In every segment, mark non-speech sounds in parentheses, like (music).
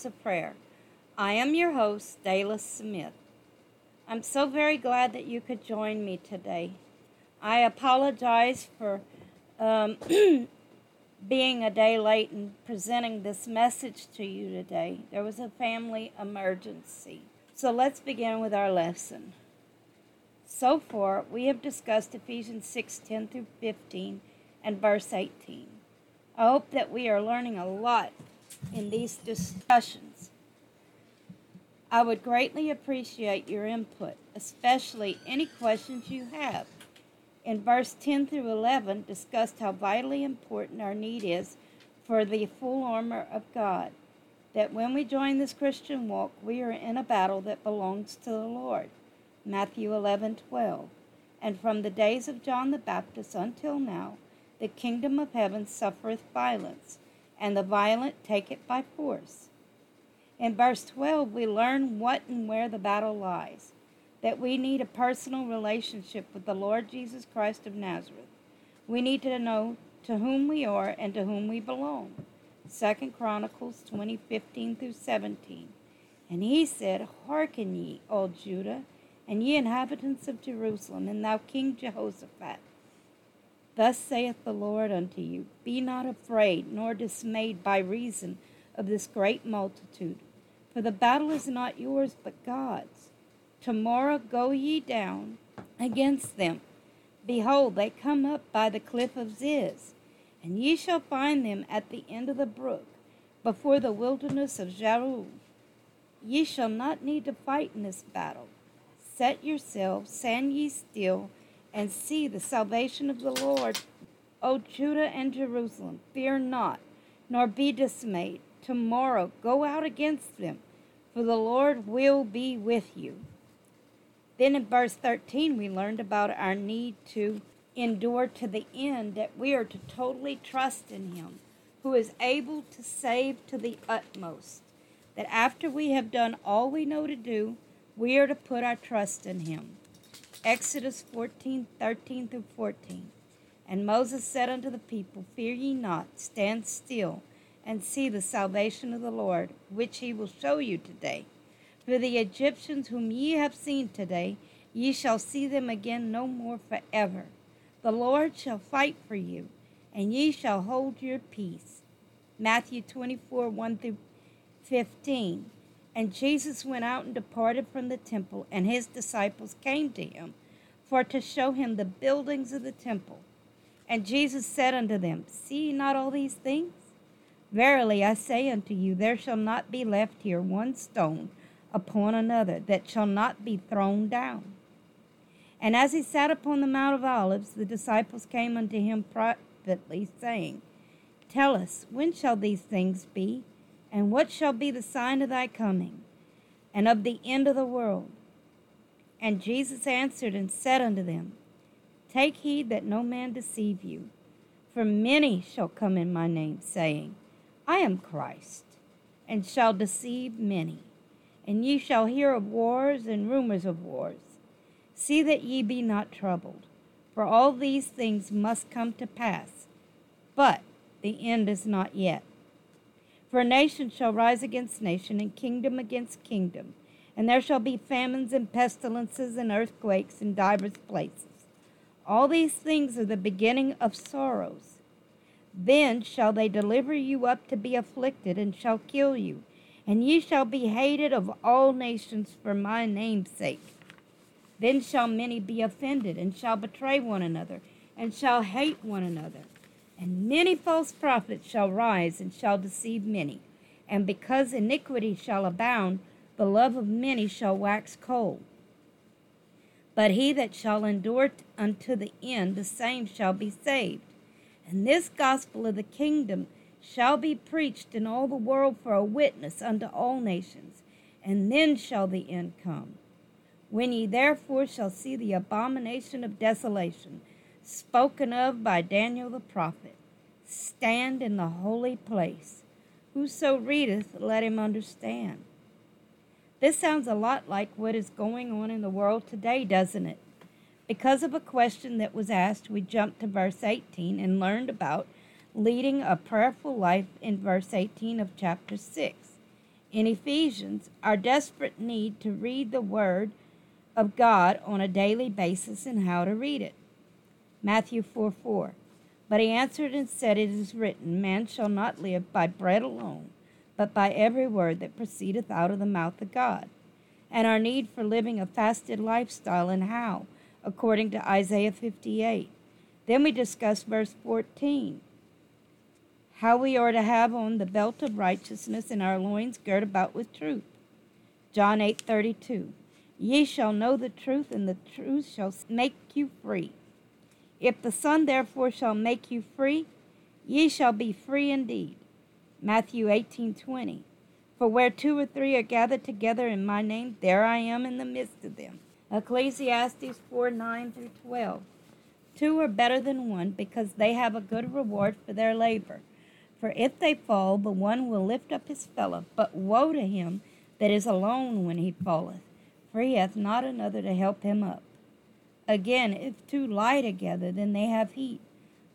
House of Prayer. I am your host, Dayla Smith. I'm so very glad that you could join me today. I apologize for um, (clears throat) being a day late in presenting this message to you today. There was a family emergency. So let's begin with our lesson. So far, we have discussed Ephesians 6 10 through 15 and verse 18. I hope that we are learning a lot in these discussions. I would greatly appreciate your input, especially any questions you have. In verse 10 through 11, discussed how vitally important our need is for the full armor of God. That when we join this Christian walk, we are in a battle that belongs to the Lord. Matthew 11 12. And from the days of John the Baptist until now, the kingdom of heaven suffereth violence, and the violent take it by force. In verse 12, we learn what and where the battle lies that we need a personal relationship with the Lord Jesus Christ of Nazareth. We need to know to whom we are and to whom we belong. 2 Chronicles 20 15 through 17. And he said, Hearken ye, O Judah, and ye inhabitants of Jerusalem, and thou King Jehoshaphat. Thus saith the Lord unto you Be not afraid, nor dismayed by reason of this great multitude, for the battle is not yours, but God's. Tomorrow go ye down against them. Behold, they come up by the cliff of Ziz, and ye shall find them at the end of the brook, before the wilderness of Jeruel. Ye shall not need to fight in this battle Set yourselves, stand ye still, and see the salvation of the Lord. O Judah and Jerusalem, fear not, nor be dismayed. Tomorrow go out against them, for the Lord will be with you. Then in verse 13, we learned about our need to endure to the end, that we are to totally trust in Him, who is able to save to the utmost. That after we have done all we know to do, we are to put our trust in him. Exodus 14 13 through 14. And Moses said unto the people, Fear ye not, stand still, and see the salvation of the Lord, which he will show you today. For the Egyptians whom ye have seen today, ye shall see them again no more forever. The Lord shall fight for you, and ye shall hold your peace. Matthew 24 1 through 15. And Jesus went out and departed from the temple, and his disciples came to him for to show him the buildings of the temple. And Jesus said unto them, See not all these things? Verily I say unto you, there shall not be left here one stone upon another that shall not be thrown down. And as he sat upon the Mount of Olives, the disciples came unto him privately, saying, Tell us, when shall these things be? And what shall be the sign of thy coming and of the end of the world? And Jesus answered and said unto them, Take heed that no man deceive you. For many shall come in my name, saying, I am Christ, and shall deceive many. And ye shall hear of wars and rumors of wars. See that ye be not troubled, for all these things must come to pass, but the end is not yet. For nation shall rise against nation, and kingdom against kingdom, and there shall be famines and pestilences and earthquakes in divers places. All these things are the beginning of sorrows. Then shall they deliver you up to be afflicted, and shall kill you, and ye shall be hated of all nations for my name's sake. Then shall many be offended, and shall betray one another, and shall hate one another. And many false prophets shall rise and shall deceive many. And because iniquity shall abound, the love of many shall wax cold. But he that shall endure unto the end, the same shall be saved. And this gospel of the kingdom shall be preached in all the world for a witness unto all nations, and then shall the end come. When ye therefore shall see the abomination of desolation, spoken of by Daniel the prophet. Stand in the holy place. Whoso readeth, let him understand. This sounds a lot like what is going on in the world today, doesn't it? Because of a question that was asked, we jumped to verse 18 and learned about leading a prayerful life in verse 18 of chapter 6. In Ephesians, our desperate need to read the Word of God on a daily basis and how to read it. Matthew 4 4. But he answered and said, It is written, Man shall not live by bread alone, but by every word that proceedeth out of the mouth of God. And our need for living a fasted lifestyle and how, according to Isaiah 58. Then we discuss verse 14 how we are to have on the belt of righteousness and our loins girt about with truth. John 8:32 Ye shall know the truth and the truth shall make you free. If the Son therefore shall make you free, ye shall be free indeed. Matthew 18:20 For where two or three are gathered together in my name, there I am in the midst of them. Ecclesiastes 4 9 through 12. Two are better than one because they have a good reward for their labor. For if they fall, the one will lift up his fellow. But woe to him that is alone when he falleth, for he hath not another to help him up. Again, if two lie together, then they have heat.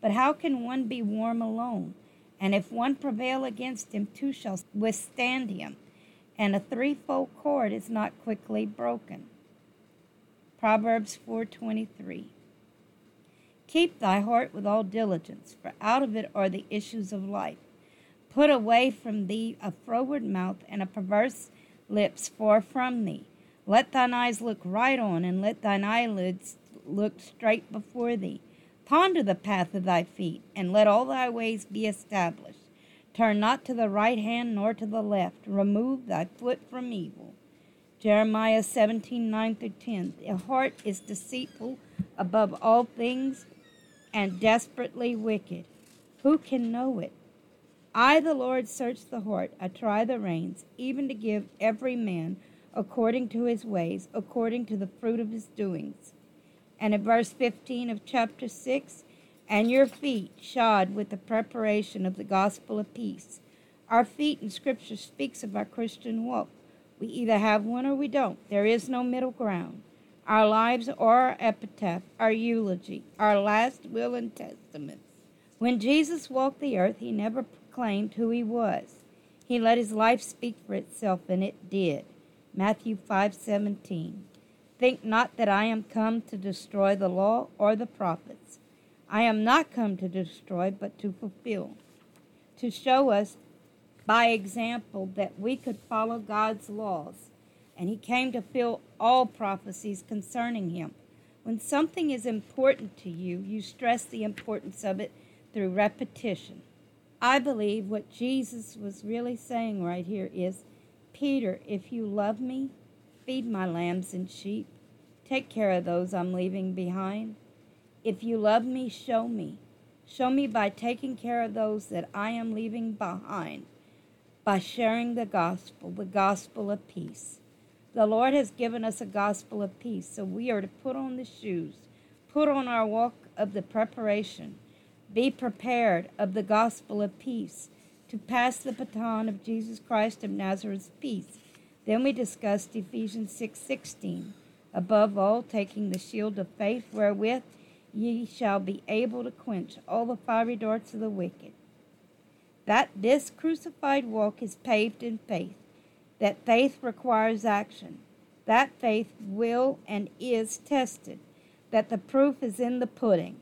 But how can one be warm alone? And if one prevail against him, two shall withstand him. And a threefold cord is not quickly broken. Proverbs 4:23 Keep thy heart with all diligence, for out of it are the issues of life. Put away from thee a froward mouth and a perverse lips far from thee. Let thine eyes look right on, and let thine eyelids look straight before thee. Ponder the path of thy feet, and let all thy ways be established. Turn not to the right hand nor to the left. Remove thy foot from evil. Jeremiah 17 9 through 10. The heart is deceitful above all things and desperately wicked. Who can know it? I, the Lord, search the heart, I try the reins, even to give every man according to his ways, according to the fruit of his doings. And in verse 15 of chapter 6, and your feet shod with the preparation of the gospel of peace. Our feet in Scripture speaks of our Christian walk. We either have one or we don't. There is no middle ground. Our lives are our epitaph, our eulogy, our last will and testament. When Jesus walked the earth, he never proclaimed who he was. He let his life speak for itself, and it did. Matthew 5:17. Think not that I am come to destroy the law or the prophets. I am not come to destroy, but to fulfill, to show us by example that we could follow God's laws and he came to fill all prophecies concerning him. When something is important to you, you stress the importance of it through repetition. I believe what Jesus was really saying right here is Peter, if you love me, feed my lambs and sheep. Take care of those I'm leaving behind. If you love me, show me. Show me by taking care of those that I am leaving behind, by sharing the gospel, the gospel of peace. The Lord has given us a gospel of peace, so we are to put on the shoes, put on our walk of the preparation, be prepared of the gospel of peace to pass the baton of Jesus Christ of Nazareth's peace. Then we discussed Ephesians 6:16. Above all, taking the shield of faith wherewith ye shall be able to quench all the fiery darts of the wicked. That this crucified walk is paved in faith that faith requires action. That faith will and is tested, that the proof is in the pudding.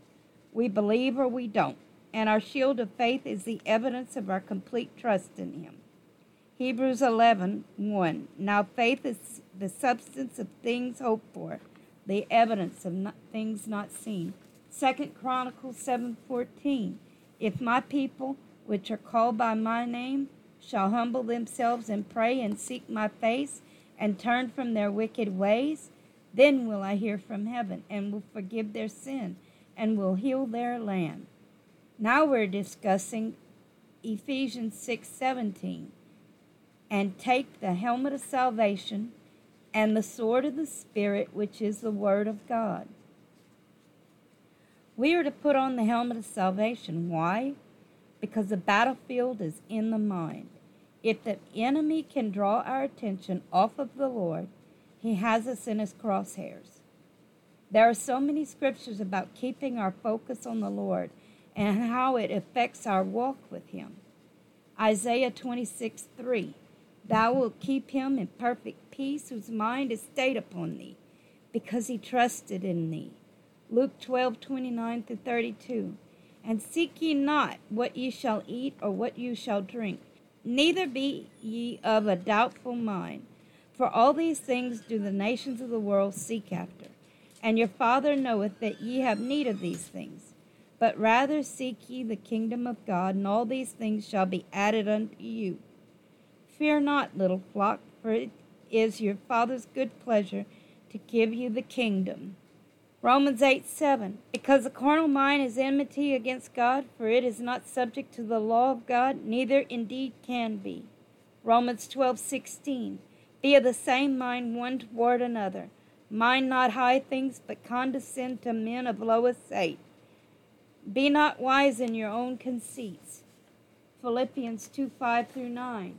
We believe or we don't, and our shield of faith is the evidence of our complete trust in Him. Hebrews 11 1. Now faith is the substance of things hoped for, the evidence of not, things not seen. Second Chronicles 7:14. If my people, which are called by my name, shall humble themselves and pray and seek my face and turn from their wicked ways, then will I hear from heaven and will forgive their sin and will heal their land. Now we're discussing Ephesians 6:17 and take the helmet of salvation and the sword of the spirit which is the word of God. We are to put on the helmet of salvation. Why? Because the battlefield is in the mind. If the enemy can draw our attention off of the Lord, he has us in his crosshairs. There are so many scriptures about keeping our focus on the Lord and how it affects our walk with Him. Isaiah 26 3 Thou wilt keep him in perfect peace whose mind is stayed upon thee, because he trusted in thee. Luke twelve twenty nine through 32. And seek ye not what ye shall eat or what you shall drink, neither be ye of a doubtful mind. For all these things do the nations of the world seek after. And your Father knoweth that ye have need of these things. But rather seek ye the kingdom of God, and all these things shall be added unto you. Fear not, little flock, for it is your Father's good pleasure to give you the kingdom. Romans 8 7. Because the carnal mind is enmity against God, for it is not subject to the law of God, neither indeed can be. Romans twelve sixteen. Be of the same mind one toward another. Mind not high things, but condescend to men of low estate. Be not wise in your own conceits. Philippians 2 5 through 9.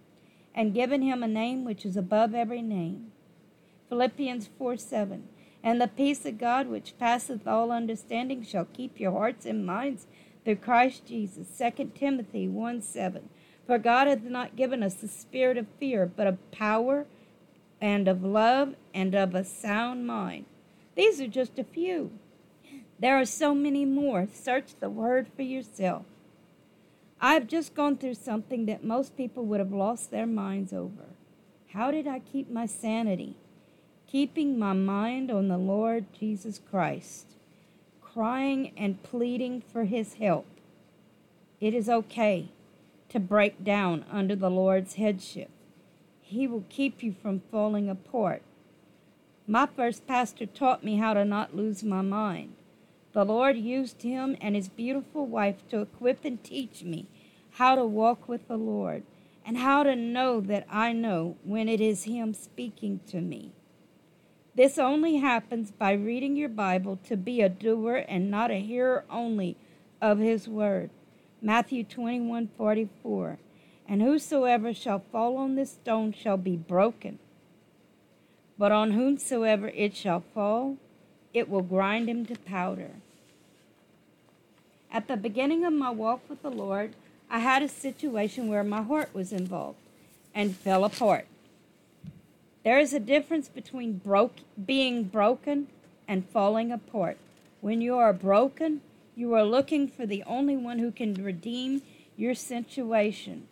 and given him a name which is above every name. Philippians 4 7. And the peace of God, which passeth all understanding, shall keep your hearts and minds through Christ Jesus. 2 Timothy 1 7. For God hath not given us the spirit of fear, but of power and of love and of a sound mind. These are just a few. There are so many more. Search the word for yourself. I've just gone through something that most people would have lost their minds over. How did I keep my sanity? Keeping my mind on the Lord Jesus Christ, crying and pleading for his help. It is okay to break down under the Lord's headship. He will keep you from falling apart. My first pastor taught me how to not lose my mind. The Lord used him and his beautiful wife to equip and teach me how to walk with the Lord and how to know that I know when it is Him speaking to me. This only happens by reading your Bible to be a doer and not a hearer only of His word. Matthew 21 44. And whosoever shall fall on this stone shall be broken. But on whomsoever it shall fall, it will grind him to powder. At the beginning of my walk with the Lord, I had a situation where my heart was involved and fell apart. There is a difference between broke, being broken and falling apart. When you are broken, you are looking for the only one who can redeem your situation.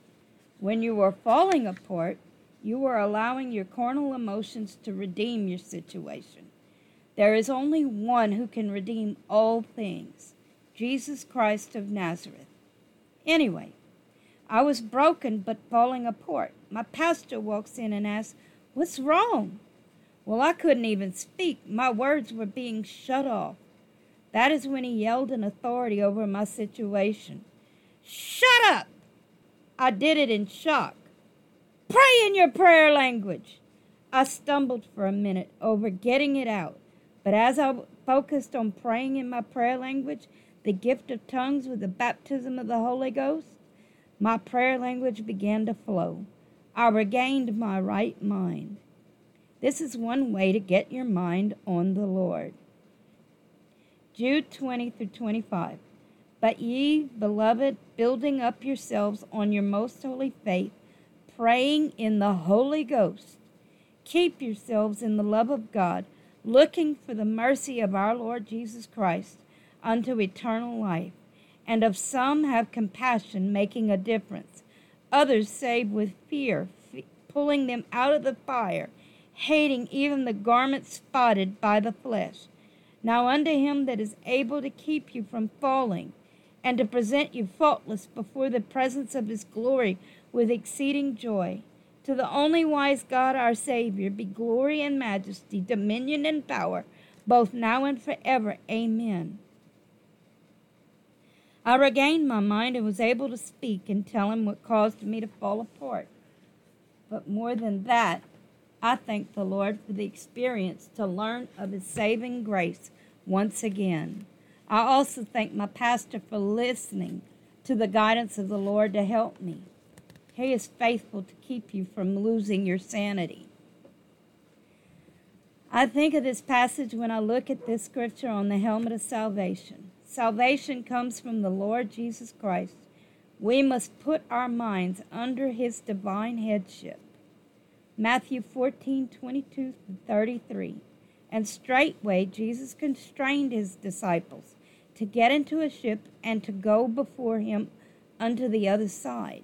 When you are falling apart, you are allowing your carnal emotions to redeem your situation. There is only one who can redeem all things Jesus Christ of Nazareth. Anyway, I was broken but falling apart. My pastor walks in and asks, What's wrong? Well, I couldn't even speak. My words were being shut off. That is when he yelled in authority over my situation. Shut up! I did it in shock. Pray in your prayer language. I stumbled for a minute over getting it out, but as I focused on praying in my prayer language, the gift of tongues with the baptism of the Holy Ghost, my prayer language began to flow. I regained my right mind. This is one way to get your mind on the Lord. Jude 20 through 25. But ye, beloved, building up yourselves on your most holy faith, praying in the Holy Ghost, keep yourselves in the love of God, looking for the mercy of our Lord Jesus Christ unto eternal life. And of some have compassion, making a difference. Others save with fear, f- pulling them out of the fire, hating even the garment spotted by the flesh. Now unto him that is able to keep you from falling, and to present you faultless before the presence of his glory with exceeding joy. To the only wise God our Savior be glory and majesty, dominion and power, both now and forever. Amen. I regained my mind and was able to speak and tell him what caused me to fall apart. But more than that, I thank the Lord for the experience to learn of His saving grace once again. I also thank my pastor for listening to the guidance of the Lord to help me. He is faithful to keep you from losing your sanity. I think of this passage when I look at this scripture on the helmet of salvation. Salvation comes from the Lord Jesus Christ. We must put our minds under his divine headship. Matthew 14 22 33. And straightway Jesus constrained his disciples to get into a ship and to go before him unto the other side.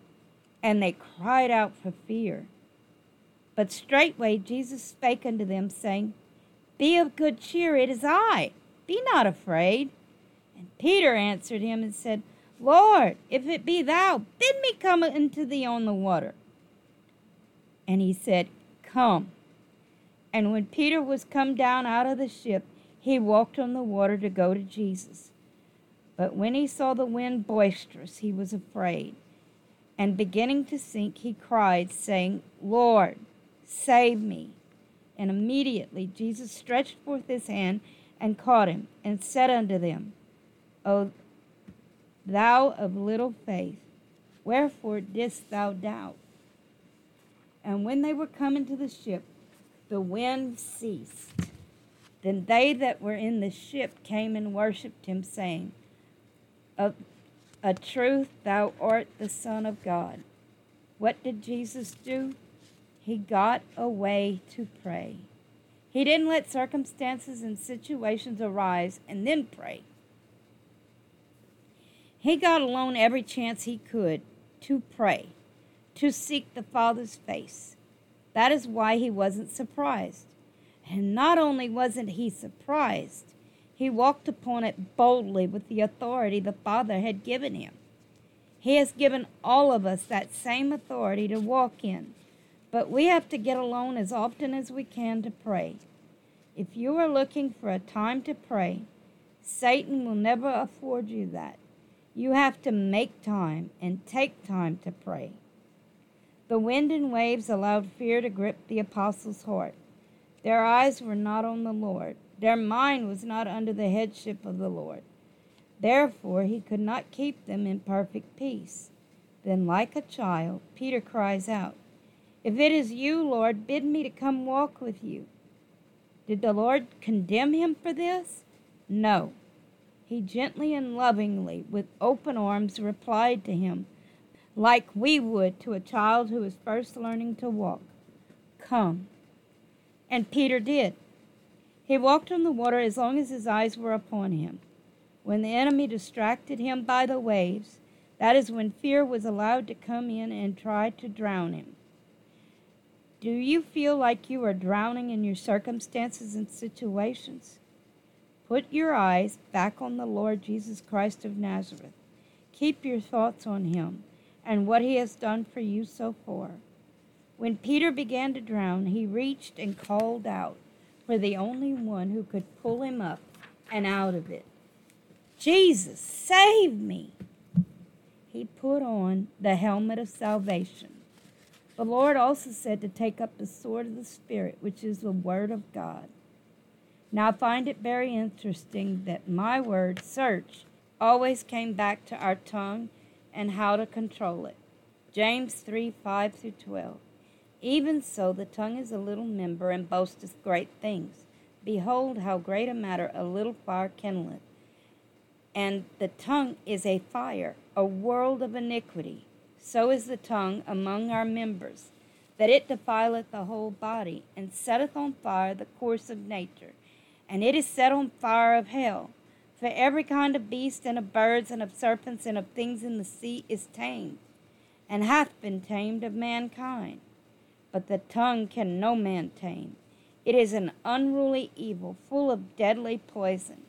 and they cried out for fear. But straightway Jesus spake unto them, saying, Be of good cheer, it is I. Be not afraid. And Peter answered him and said, Lord, if it be thou, bid me come unto thee on the water. And he said, Come. And when Peter was come down out of the ship, he walked on the water to go to Jesus. But when he saw the wind boisterous, he was afraid and beginning to sink, he cried, saying, Lord, save me. And immediately Jesus stretched forth his hand and caught him, and said unto them, O thou of little faith, wherefore didst thou doubt? And when they were come into the ship, the wind ceased. Then they that were in the ship came and worshipped him, saying, a truth, thou art the Son of God. What did Jesus do? He got away to pray. He didn't let circumstances and situations arise and then pray. He got alone every chance he could to pray, to seek the Father's face. That is why he wasn't surprised. And not only wasn't he surprised, he walked upon it boldly with the authority the Father had given him. He has given all of us that same authority to walk in, but we have to get alone as often as we can to pray. If you are looking for a time to pray, Satan will never afford you that. You have to make time and take time to pray. The wind and waves allowed fear to grip the apostles' heart. Their eyes were not on the Lord, their mind was not under the headship of the Lord. Therefore, he could not keep them in perfect peace. Then, like a child, Peter cries out, If it is you, Lord, bid me to come walk with you. Did the Lord condemn him for this? No. He gently and lovingly, with open arms, replied to him, like we would to a child who is first learning to walk Come. And Peter did. He walked on the water as long as his eyes were upon him. When the enemy distracted him by the waves, that is when fear was allowed to come in and try to drown him. Do you feel like you are drowning in your circumstances and situations? Put your eyes back on the Lord Jesus Christ of Nazareth. Keep your thoughts on him and what he has done for you so far. When Peter began to drown, he reached and called out for the only one who could pull him up and out of it. Jesus, save me! He put on the helmet of salvation. The Lord also said to take up the sword of the Spirit, which is the Word of God. Now, I find it very interesting that my word, search, always came back to our tongue and how to control it. James 3 5 through 12. Even so, the tongue is a little member and boasteth great things. Behold, how great a matter a little fire kindleth. And the tongue is a fire, a world of iniquity. So is the tongue among our members, that it defileth the whole body, and setteth on fire the course of nature. And it is set on fire of hell. For every kind of beast and of birds and of serpents and of things in the sea is tamed, and hath been tamed of mankind. But the tongue can no man tame. It is an unruly evil, full of deadly poison.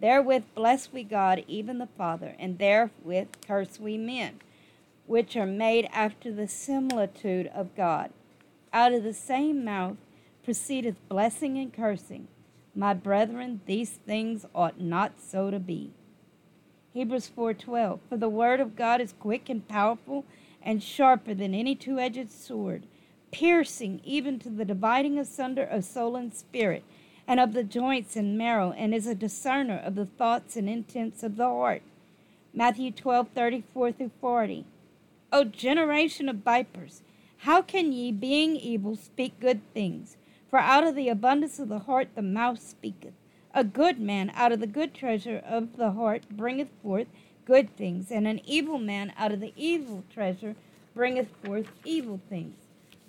Therewith bless we God, even the Father, and therewith curse we men, which are made after the similitude of God. Out of the same mouth proceedeth blessing and cursing. My brethren, these things ought not so to be. Hebrews 4:12 For the word of God is quick and powerful and sharper than any two-edged sword, piercing even to the dividing asunder of soul and spirit, and of the joints and marrow, and is a discerner of the thoughts and intents of the heart. Matthew 12:34 through 40. O generation of vipers, how can ye, being evil, speak good things? For out of the abundance of the heart the mouth speaketh. A good man out of the good treasure of the heart bringeth forth good things, and an evil man out of the evil treasure bringeth forth evil things.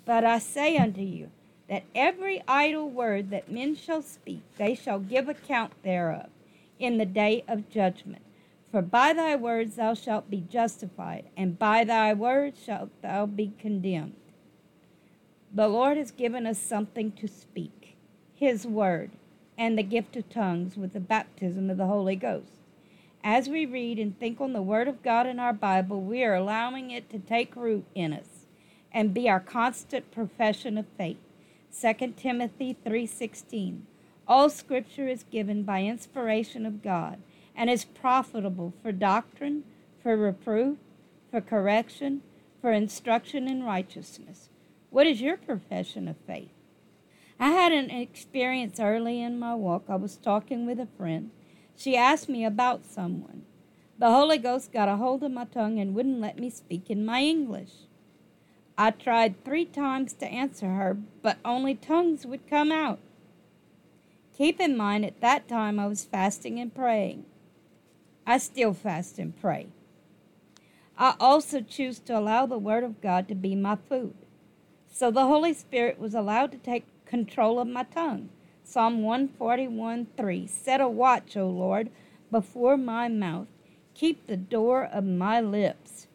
But I say unto you, that every idle word that men shall speak, they shall give account thereof in the day of judgment. For by thy words thou shalt be justified, and by thy words shalt thou be condemned. The Lord has given us something to speak, His word, and the gift of tongues with the baptism of the Holy Ghost. As we read and think on the Word of God in our Bible, we are allowing it to take root in us and be our constant profession of faith. 2 Timothy 3:16 All scripture is given by inspiration of God and is profitable for doctrine, for reproof, for correction, for instruction in righteousness what is your profession of faith? I had an experience early in my walk. I was talking with a friend. She asked me about someone. The Holy Ghost got a hold of my tongue and wouldn't let me speak in my English. I tried three times to answer her, but only tongues would come out. Keep in mind, at that time I was fasting and praying. I still fast and pray. I also choose to allow the Word of God to be my food. So the Holy Spirit was allowed to take control of my tongue. Psalm 141 3 Set a watch, O Lord, before my mouth, keep the door of my lips.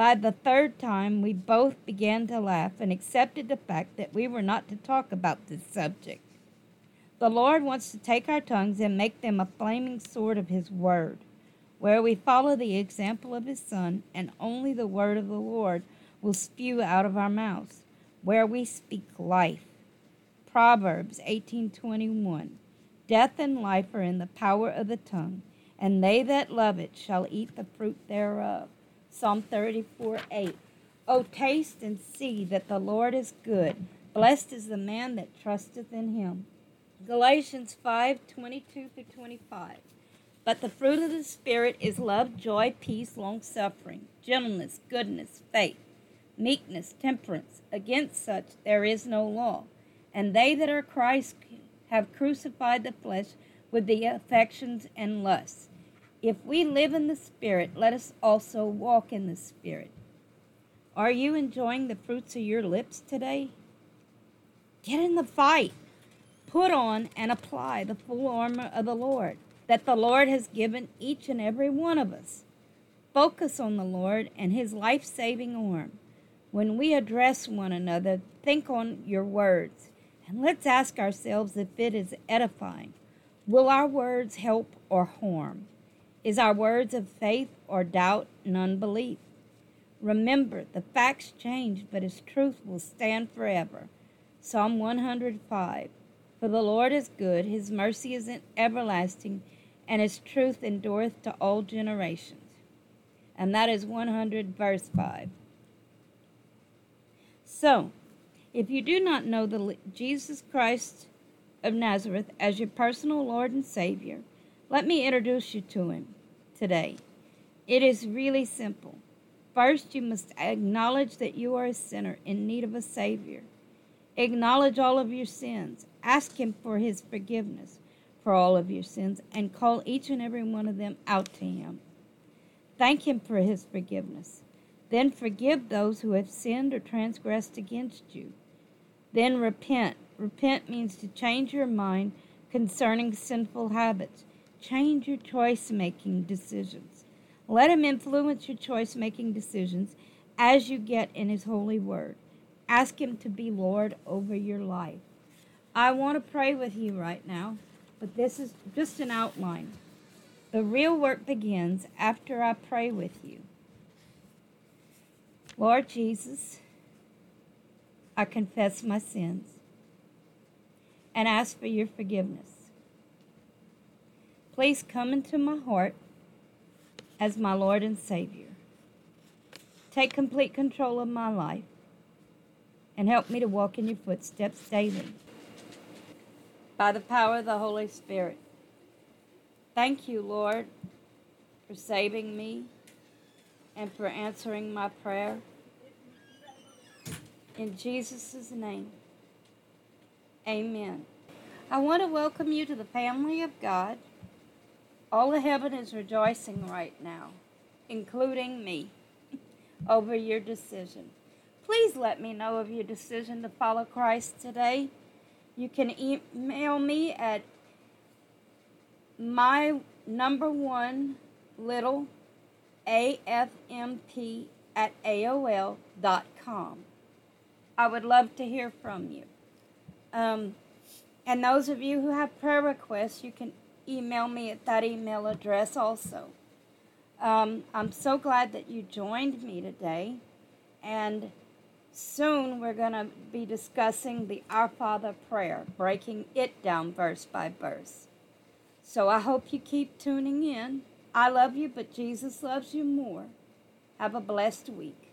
By the third time, we both began to laugh and accepted the fact that we were not to talk about this subject. The Lord wants to take our tongues and make them a flaming sword of His Word, where we follow the example of His Son, and only the Word of the Lord will spew out of our mouths where we speak life. Proverbs 18:21 Death and life are in the power of the tongue, and they that love it shall eat the fruit thereof. Psalm 34:8 O taste and see that the Lord is good. Blessed is the man that trusteth in him. Galatians 5:22 through 25. But the fruit of the Spirit is love, joy, peace, long suffering, gentleness, goodness, faith meekness, temperance. Against such there is no law. And they that are Christ have crucified the flesh with the affections and lusts. If we live in the Spirit, let us also walk in the Spirit. Are you enjoying the fruits of your lips today? Get in the fight. Put on and apply the full armor of the Lord that the Lord has given each and every one of us. Focus on the Lord and his life saving arm. When we address one another, think on your words and let's ask ourselves if it is edifying. Will our words help or harm? Is our words of faith or doubt and unbelief? Remember, the facts change, but his truth will stand forever. Psalm 105 For the Lord is good, his mercy is everlasting, and his truth endureth to all generations. And that is 100, verse 5. So, if you do not know the Jesus Christ of Nazareth as your personal Lord and Savior, let me introduce you to him today. It is really simple. First, you must acknowledge that you are a sinner in need of a Savior. Acknowledge all of your sins. Ask Him for His forgiveness for all of your sins and call each and every one of them out to Him. Thank Him for His forgiveness. Then forgive those who have sinned or transgressed against you. Then repent. Repent means to change your mind concerning sinful habits. Change your choice making decisions. Let Him influence your choice making decisions as you get in His holy word. Ask Him to be Lord over your life. I want to pray with you right now, but this is just an outline. The real work begins after I pray with you. Lord Jesus, I confess my sins and ask for your forgiveness. Please come into my heart as my Lord and Savior. Take complete control of my life and help me to walk in your footsteps daily by the power of the Holy Spirit. Thank you, Lord, for saving me and for answering my prayer. In Jesus' name, amen. I want to welcome you to the family of God. All of heaven is rejoicing right now, including me, (laughs) over your decision. Please let me know of your decision to follow Christ today. You can email me at my number one little afmp at aol.com. I would love to hear from you. Um, and those of you who have prayer requests, you can email me at that email address also. Um, I'm so glad that you joined me today. And soon we're going to be discussing the Our Father prayer, breaking it down verse by verse. So I hope you keep tuning in. I love you, but Jesus loves you more. Have a blessed week.